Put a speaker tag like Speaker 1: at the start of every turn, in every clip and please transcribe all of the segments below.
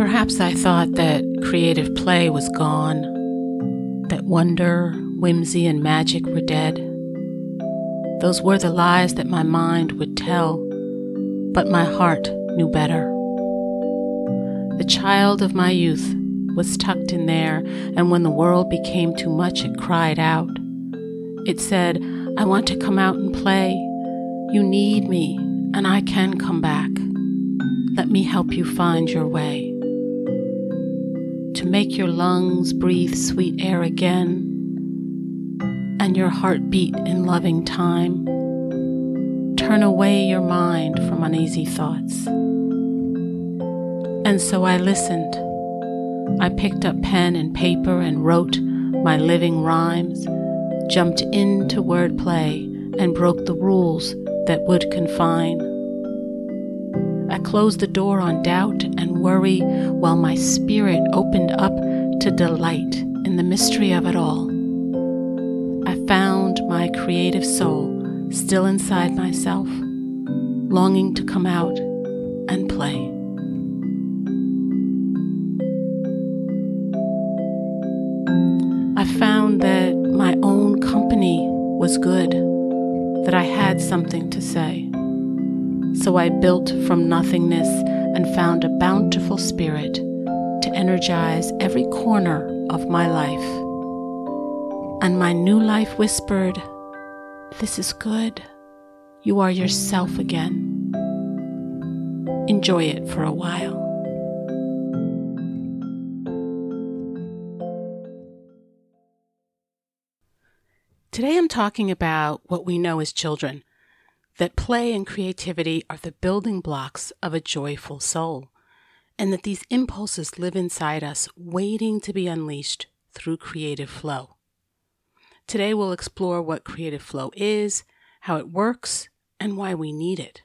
Speaker 1: Perhaps I thought that creative play was gone, that wonder, whimsy, and magic were dead. Those were the lies that my mind would tell, but my heart knew better. The child of my youth was tucked in there, and when the world became too much, it cried out. It said, I want to come out and play. You need me, and I can come back. Let me help you find your way. To make your lungs breathe sweet air again, and your heart beat in loving time. Turn away your mind from uneasy thoughts. And so I listened. I picked up pen and paper and wrote my living rhymes, jumped into wordplay, and broke the rules that would confine. Closed the door on doubt and worry while my spirit opened up to delight in the mystery of it all. I found my creative soul still inside myself, longing to come out and play. I found that my own company was good, that I had something to say. So I built from nothingness and found a bountiful spirit to energize every corner of my life. And my new life whispered, This is good. You are yourself again. Enjoy it for a while. Today I'm talking about what we know as children that play and creativity are the building blocks of a joyful soul, and that these impulses live inside us, waiting to be unleashed through creative flow. Today we'll explore what creative flow is, how it works, and why we need it.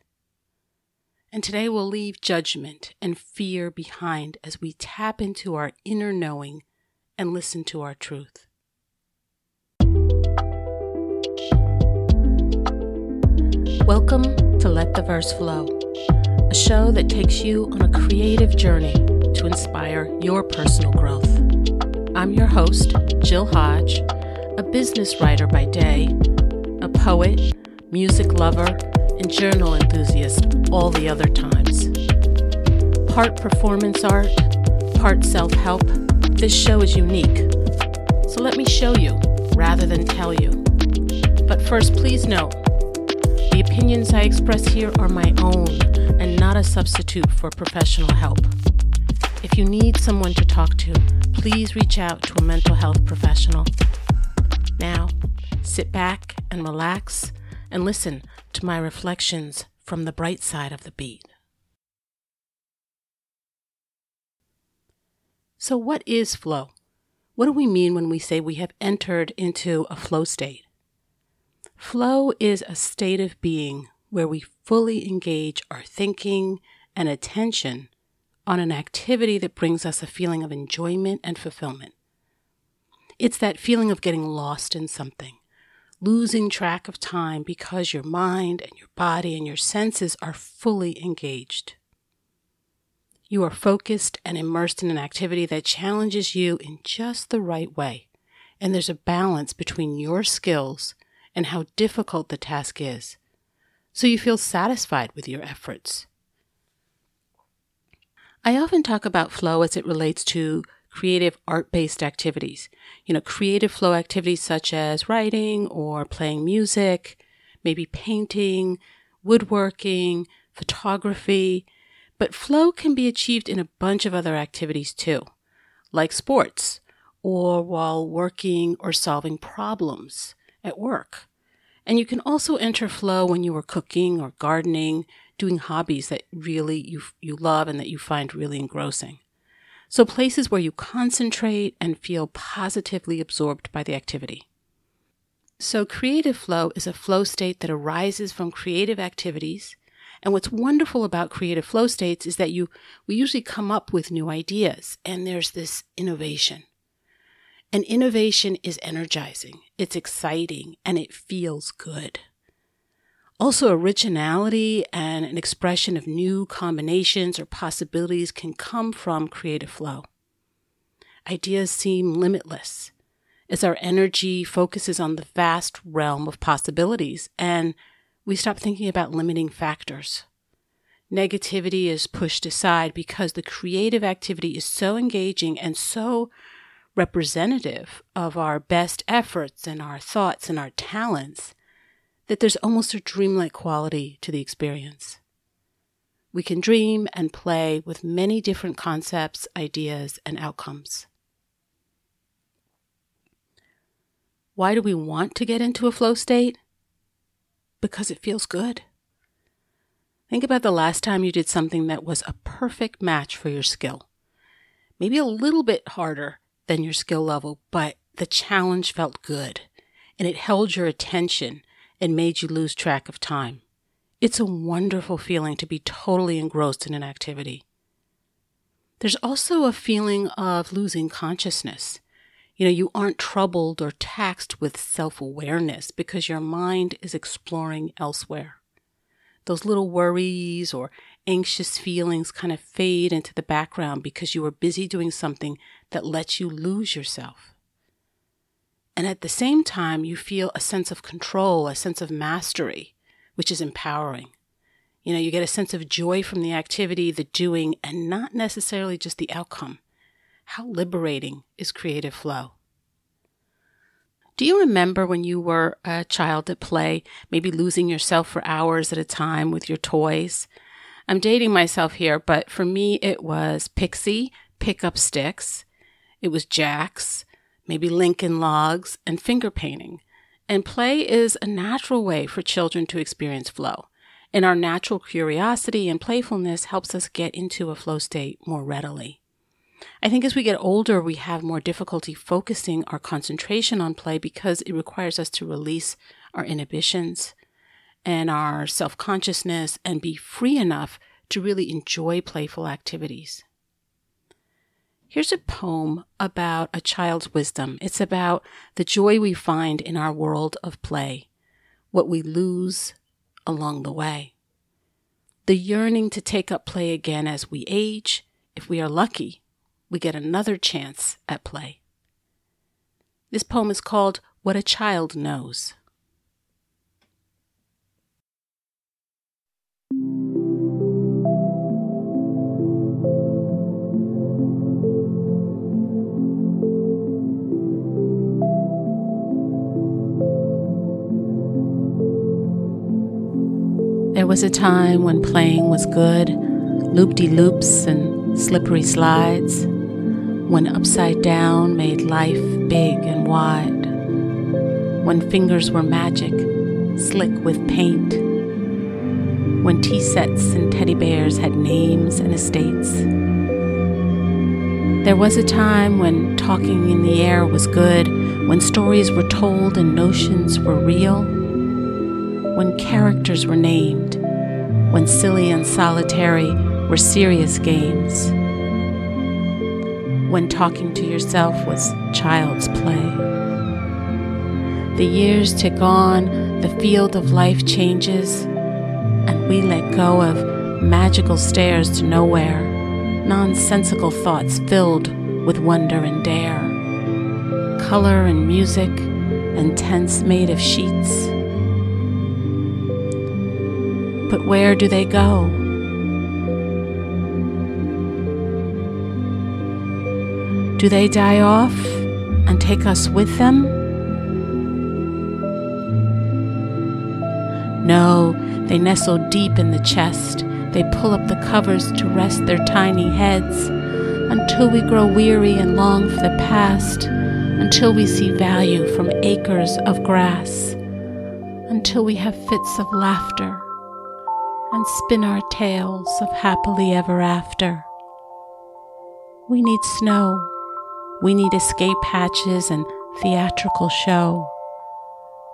Speaker 1: And today we'll leave judgment and fear behind as we tap into our inner knowing and listen to our truth. Welcome to Let the Verse Flow, a show that takes you on a creative journey to inspire your personal growth. I'm your host, Jill Hodge, a business writer by day, a poet, music lover, and journal enthusiast all the other times. Part performance art, part self help, this show is unique. So let me show you rather than tell you. But first, please note the opinions I express here are my own and not a substitute for professional help. If you need someone to talk to, please reach out to a mental health professional. Now, sit back and relax and listen to my reflections from the bright side of the beat. So, what is flow? What do we mean when we say we have entered into a flow state? Flow is a state of being where we fully engage our thinking and attention on an activity that brings us a feeling of enjoyment and fulfillment. It's that feeling of getting lost in something, losing track of time because your mind and your body and your senses are fully engaged. You are focused and immersed in an activity that challenges you in just the right way, and there's a balance between your skills and how difficult the task is, so you feel satisfied with your efforts. I often talk about flow as it relates to creative art based activities. You know, creative flow activities such as writing or playing music, maybe painting, woodworking, photography. But flow can be achieved in a bunch of other activities too, like sports or while working or solving problems at work. And you can also enter flow when you are cooking or gardening, doing hobbies that really you, you love and that you find really engrossing. So places where you concentrate and feel positively absorbed by the activity. So creative flow is a flow state that arises from creative activities. And what's wonderful about creative flow states is that you, we usually come up with new ideas and there's this innovation. And innovation is energizing, it's exciting, and it feels good. Also, originality and an expression of new combinations or possibilities can come from creative flow. Ideas seem limitless as our energy focuses on the vast realm of possibilities and we stop thinking about limiting factors. Negativity is pushed aside because the creative activity is so engaging and so representative of our best efforts and our thoughts and our talents that there's almost a dreamlike quality to the experience. We can dream and play with many different concepts, ideas, and outcomes. Why do we want to get into a flow state? Because it feels good. Think about the last time you did something that was a perfect match for your skill. Maybe a little bit harder than your skill level, but the challenge felt good and it held your attention and made you lose track of time. It's a wonderful feeling to be totally engrossed in an activity. There's also a feeling of losing consciousness. You know, you aren't troubled or taxed with self awareness because your mind is exploring elsewhere. Those little worries or anxious feelings kind of fade into the background because you are busy doing something that lets you lose yourself. And at the same time, you feel a sense of control, a sense of mastery, which is empowering. You know, you get a sense of joy from the activity, the doing, and not necessarily just the outcome. How liberating is creative flow? Do you remember when you were a child at play, maybe losing yourself for hours at a time with your toys? I'm dating myself here, but for me, it was Pixie, pick up sticks. It was Jacks, maybe Lincoln logs, and finger painting. And play is a natural way for children to experience flow. And our natural curiosity and playfulness helps us get into a flow state more readily. I think as we get older, we have more difficulty focusing our concentration on play because it requires us to release our inhibitions and our self consciousness and be free enough to really enjoy playful activities. Here's a poem about a child's wisdom. It's about the joy we find in our world of play, what we lose along the way. The yearning to take up play again as we age, if we are lucky, we get another chance at play. This poem is called What a Child Knows. Was a time when playing was good, loop de loops and slippery slides, when upside down made life big and wide, when fingers were magic, slick with paint, when tea sets and teddy bears had names and estates. There was a time when talking in the air was good, when stories were told and notions were real when characters were named, when silly and solitary were serious games, when talking to yourself was child's play. The years tick on, the field of life changes, and we let go of magical stairs to nowhere, nonsensical thoughts filled with wonder and dare, color and music, and tents made of sheets but where do they go? Do they die off and take us with them? No, they nestle deep in the chest. They pull up the covers to rest their tiny heads until we grow weary and long for the past, until we see value from acres of grass, until we have fits of laughter and spin our tales of happily ever after. We need snow. We need escape hatches and theatrical show.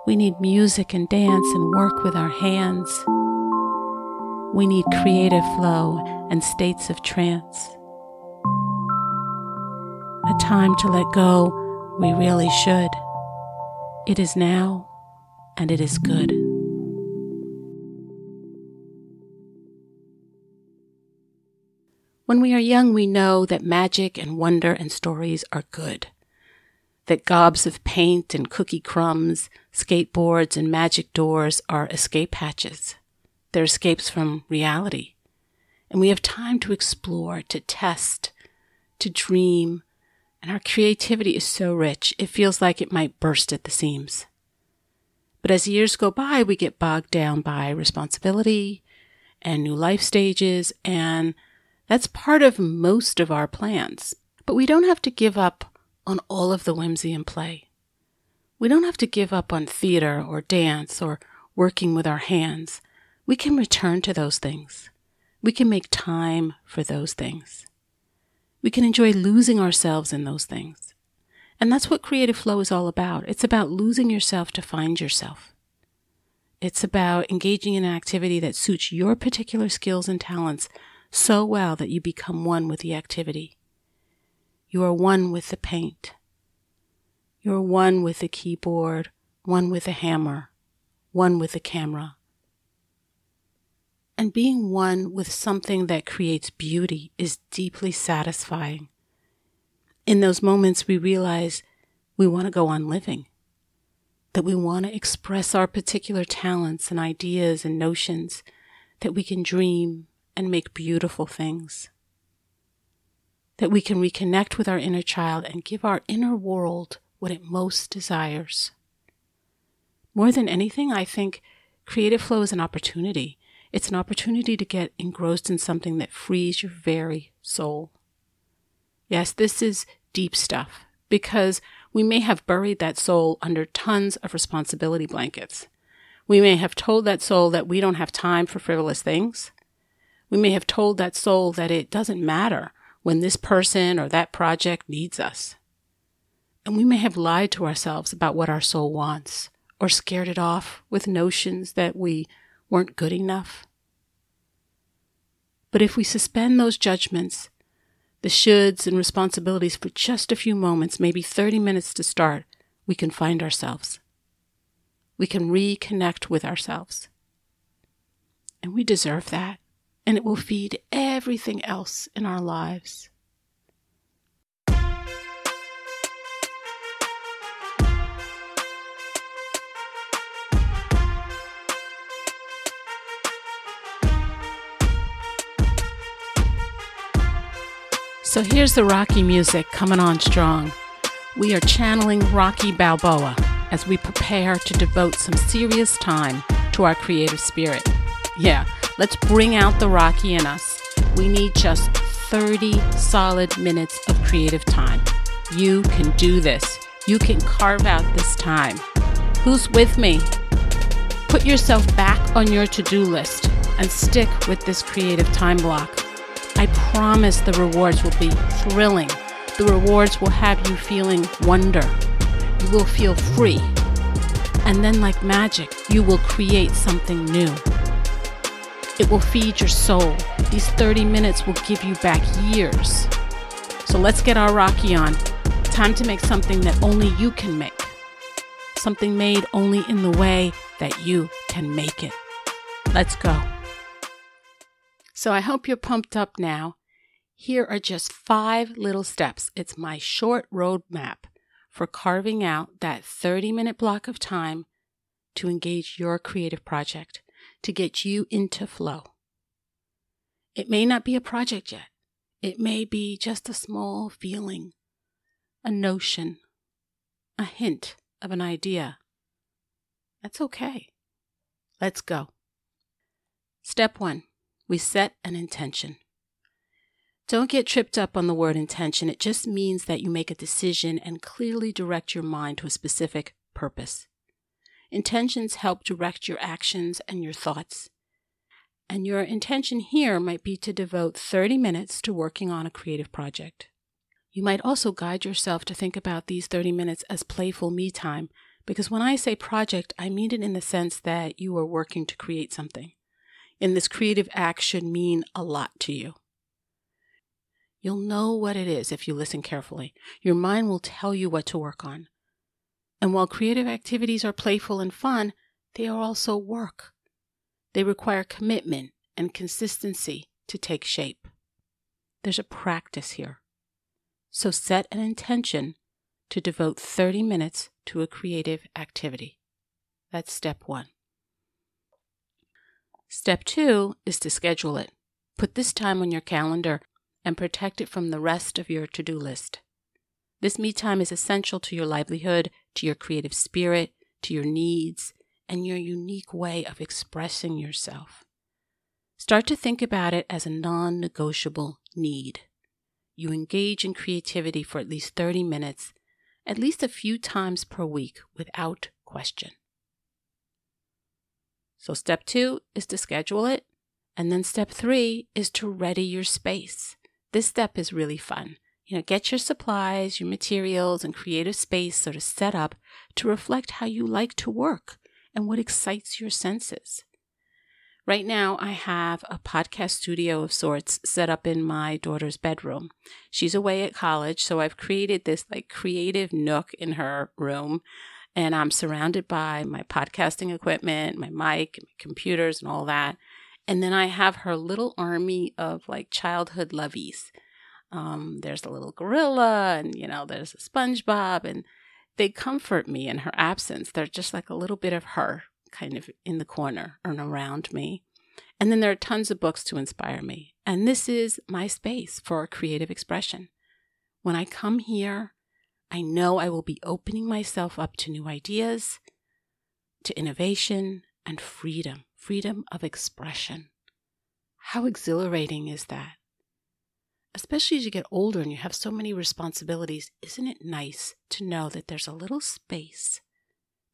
Speaker 1: We need music and dance and work with our hands. We need creative flow and states of trance. A time to let go, we really should. It is now, and it is good. When we are young, we know that magic and wonder and stories are good. That gobs of paint and cookie crumbs, skateboards and magic doors are escape hatches. They're escapes from reality. And we have time to explore, to test, to dream, and our creativity is so rich, it feels like it might burst at the seams. But as years go by, we get bogged down by responsibility and new life stages, and that's part of most of our plans. But we don't have to give up on all of the whimsy and play. We don't have to give up on theater or dance or working with our hands. We can return to those things. We can make time for those things. We can enjoy losing ourselves in those things. And that's what creative flow is all about. It's about losing yourself to find yourself. It's about engaging in an activity that suits your particular skills and talents so well that you become one with the activity. You are one with the paint. You're one with the keyboard, one with the hammer, one with the camera and being one with something that creates beauty is deeply satisfying. In those moments, we realize we want to go on living, that we want to express our particular talents and ideas and notions, that we can dream and make beautiful things, that we can reconnect with our inner child and give our inner world what it most desires. More than anything, I think creative flow is an opportunity it's an opportunity to get engrossed in something that frees your very soul. Yes, this is deep stuff because we may have buried that soul under tons of responsibility blankets. We may have told that soul that we don't have time for frivolous things. We may have told that soul that it doesn't matter when this person or that project needs us. And we may have lied to ourselves about what our soul wants or scared it off with notions that we weren't good enough. But if we suspend those judgments, the shoulds and responsibilities for just a few moments, maybe 30 minutes to start, we can find ourselves. We can reconnect with ourselves. And we deserve that, and it will feed everything else in our lives. So here's the Rocky music coming on strong. We are channeling Rocky Balboa as we prepare to devote some serious time to our creative spirit. Yeah, let's bring out the Rocky in us. We need just 30 solid minutes of creative time. You can do this. You can carve out this time. Who's with me? Put yourself back on your to do list and stick with this creative time block. I promise the rewards will be thrilling. The rewards will have you feeling wonder. You will feel free. And then, like magic, you will create something new. It will feed your soul. These 30 minutes will give you back years. So let's get our Rocky on. Time to make something that only you can make. Something made only in the way that you can make it. Let's go. So I hope you're pumped up now. Here are just five little steps. It's my short roadmap for carving out that 30 minute block of time to engage your creative project, to get you into flow. It may not be a project yet. It may be just a small feeling, a notion, a hint of an idea. That's okay. Let's go. Step one we set an intention. Don't get tripped up on the word intention. It just means that you make a decision and clearly direct your mind to a specific purpose. Intentions help direct your actions and your thoughts. And your intention here might be to devote 30 minutes to working on a creative project. You might also guide yourself to think about these 30 minutes as playful me time, because when I say project, I mean it in the sense that you are working to create something and this creative act should mean a lot to you. You'll know what it is if you listen carefully. Your mind will tell you what to work on. And while creative activities are playful and fun, they are also work. They require commitment and consistency to take shape. there's a practice here. So set an intention to devote 30 minutes to a creative activity. That's step one. Step two is to schedule it. Put this time on your calendar and protect it from the rest of your to do list. This me time is essential to your livelihood, to your creative spirit, to your needs, and your unique way of expressing yourself. Start to think about it as a non negotiable need. You engage in creativity for at least 30 minutes, at least a few times per week, without question. So, step two is to schedule it. And then step three is to ready your space. This step is really fun. You know, get your supplies, your materials, and creative space sort of set up to reflect how you like to work and what excites your senses. Right now, I have a podcast studio of sorts set up in my daughter's bedroom. She's away at college, so I've created this like creative nook in her room. And I'm surrounded by my podcasting equipment, my mic, my computers, and all that. And then I have her little army of like childhood lovies. Um, there's a little gorilla, and you know, there's a SpongeBob, and they comfort me in her absence. They're just like a little bit of her kind of in the corner and around me. And then there are tons of books to inspire me. And this is my space for creative expression. When I come here, I know I will be opening myself up to new ideas, to innovation, and freedom freedom of expression. How exhilarating is that? Especially as you get older and you have so many responsibilities, isn't it nice to know that there's a little space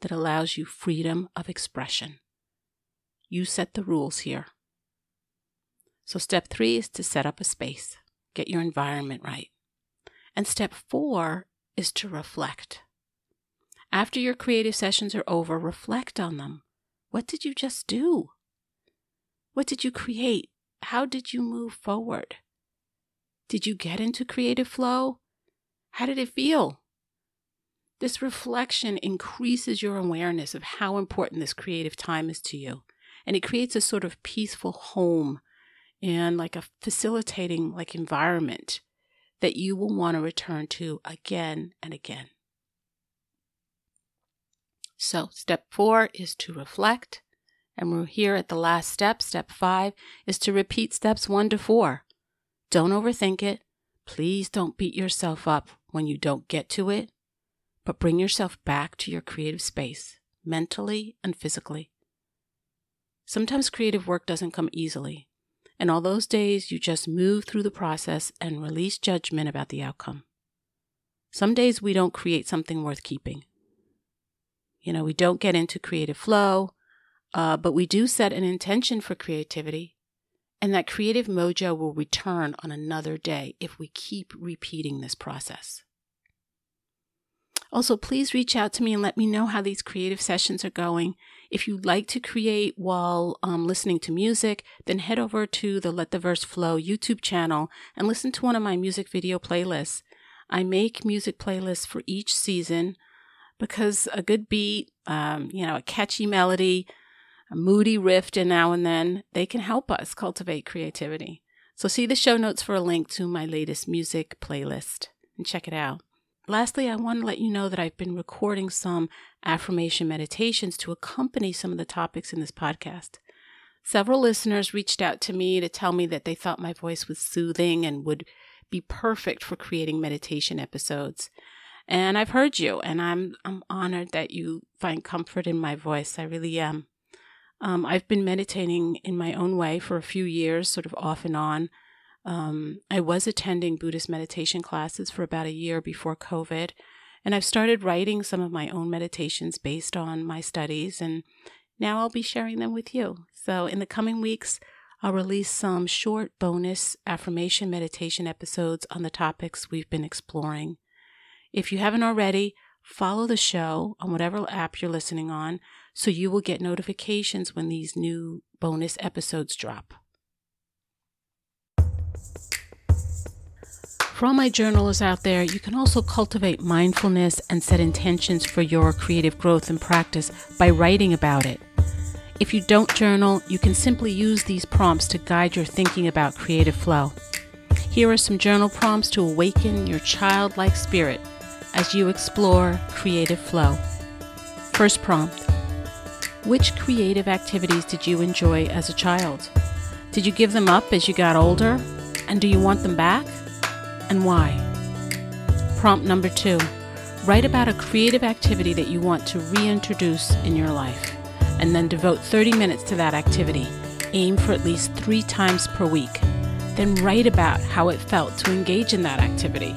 Speaker 1: that allows you freedom of expression? You set the rules here. So, step three is to set up a space, get your environment right. And step four is to reflect. After your creative sessions are over, reflect on them. What did you just do? What did you create? How did you move forward? Did you get into creative flow? How did it feel? This reflection increases your awareness of how important this creative time is to you. And it creates a sort of peaceful home and like a facilitating like environment that you will want to return to again and again. So, step four is to reflect. And we're here at the last step. Step five is to repeat steps one to four. Don't overthink it. Please don't beat yourself up when you don't get to it, but bring yourself back to your creative space, mentally and physically. Sometimes creative work doesn't come easily, and all those days you just move through the process and release judgment about the outcome. Some days we don't create something worth keeping. You know, we don't get into creative flow, uh, but we do set an intention for creativity and that creative mojo will return on another day if we keep repeating this process. Also, please reach out to me and let me know how these creative sessions are going. If you'd like to create while um, listening to music, then head over to the Let the Verse Flow YouTube channel and listen to one of my music video playlists. I make music playlists for each season because a good beat, um, you know, a catchy melody, a moody riff and now and then, they can help us cultivate creativity. So see the show notes for a link to my latest music playlist and check it out. Lastly, I want to let you know that I've been recording some affirmation meditations to accompany some of the topics in this podcast. Several listeners reached out to me to tell me that they thought my voice was soothing and would be perfect for creating meditation episodes. And I've heard you, and I'm I'm honored that you find comfort in my voice. I really am. Um, I've been meditating in my own way for a few years, sort of off and on. Um, I was attending Buddhist meditation classes for about a year before COVID, and I've started writing some of my own meditations based on my studies, and now I'll be sharing them with you. So, in the coming weeks, I'll release some short bonus affirmation meditation episodes on the topics we've been exploring. If you haven't already, follow the show on whatever app you're listening on so you will get notifications when these new bonus episodes drop. For all my journalists out there, you can also cultivate mindfulness and set intentions for your creative growth and practice by writing about it. If you don't journal, you can simply use these prompts to guide your thinking about creative flow. Here are some journal prompts to awaken your childlike spirit as you explore creative flow. First prompt Which creative activities did you enjoy as a child? Did you give them up as you got older? And do you want them back? And why? Prompt number two Write about a creative activity that you want to reintroduce in your life, and then devote 30 minutes to that activity. Aim for at least three times per week. Then write about how it felt to engage in that activity.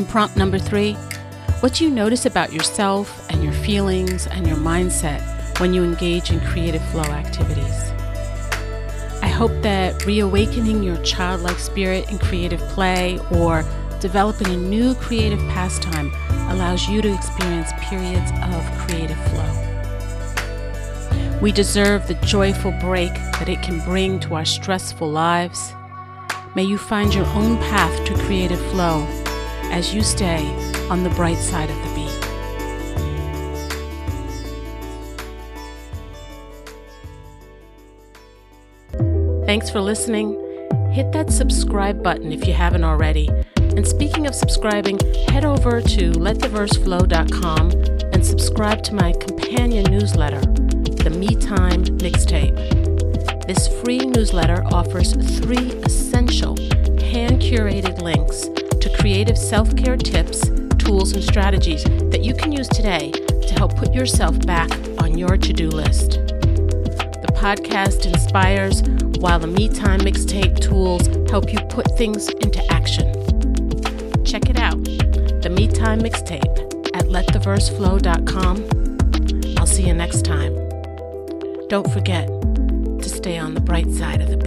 Speaker 1: And prompt number three what do you notice about yourself and your feelings and your mindset when you engage in creative flow activities? I hope that reawakening your childlike spirit in creative play or developing a new creative pastime allows you to experience periods of creative flow. We deserve the joyful break that it can bring to our stressful lives. May you find your own path to creative flow as you stay on the bright side of the beat. Thanks for listening. Hit that subscribe button if you haven't already and speaking of subscribing, head over to lettheverseflow.com and subscribe to my companion newsletter, the Me Time Mixtape. This free newsletter offers three essential hand curated links to creative self care tips, tools, and strategies that you can use today to help put yourself back on your to do list. The podcast inspires, while the Me Time Mixtape tools help you put things into action. Check it out the Me Time Mixtape at lettheverseflow.com. I'll see you next time. Don't forget to stay on the bright side of the.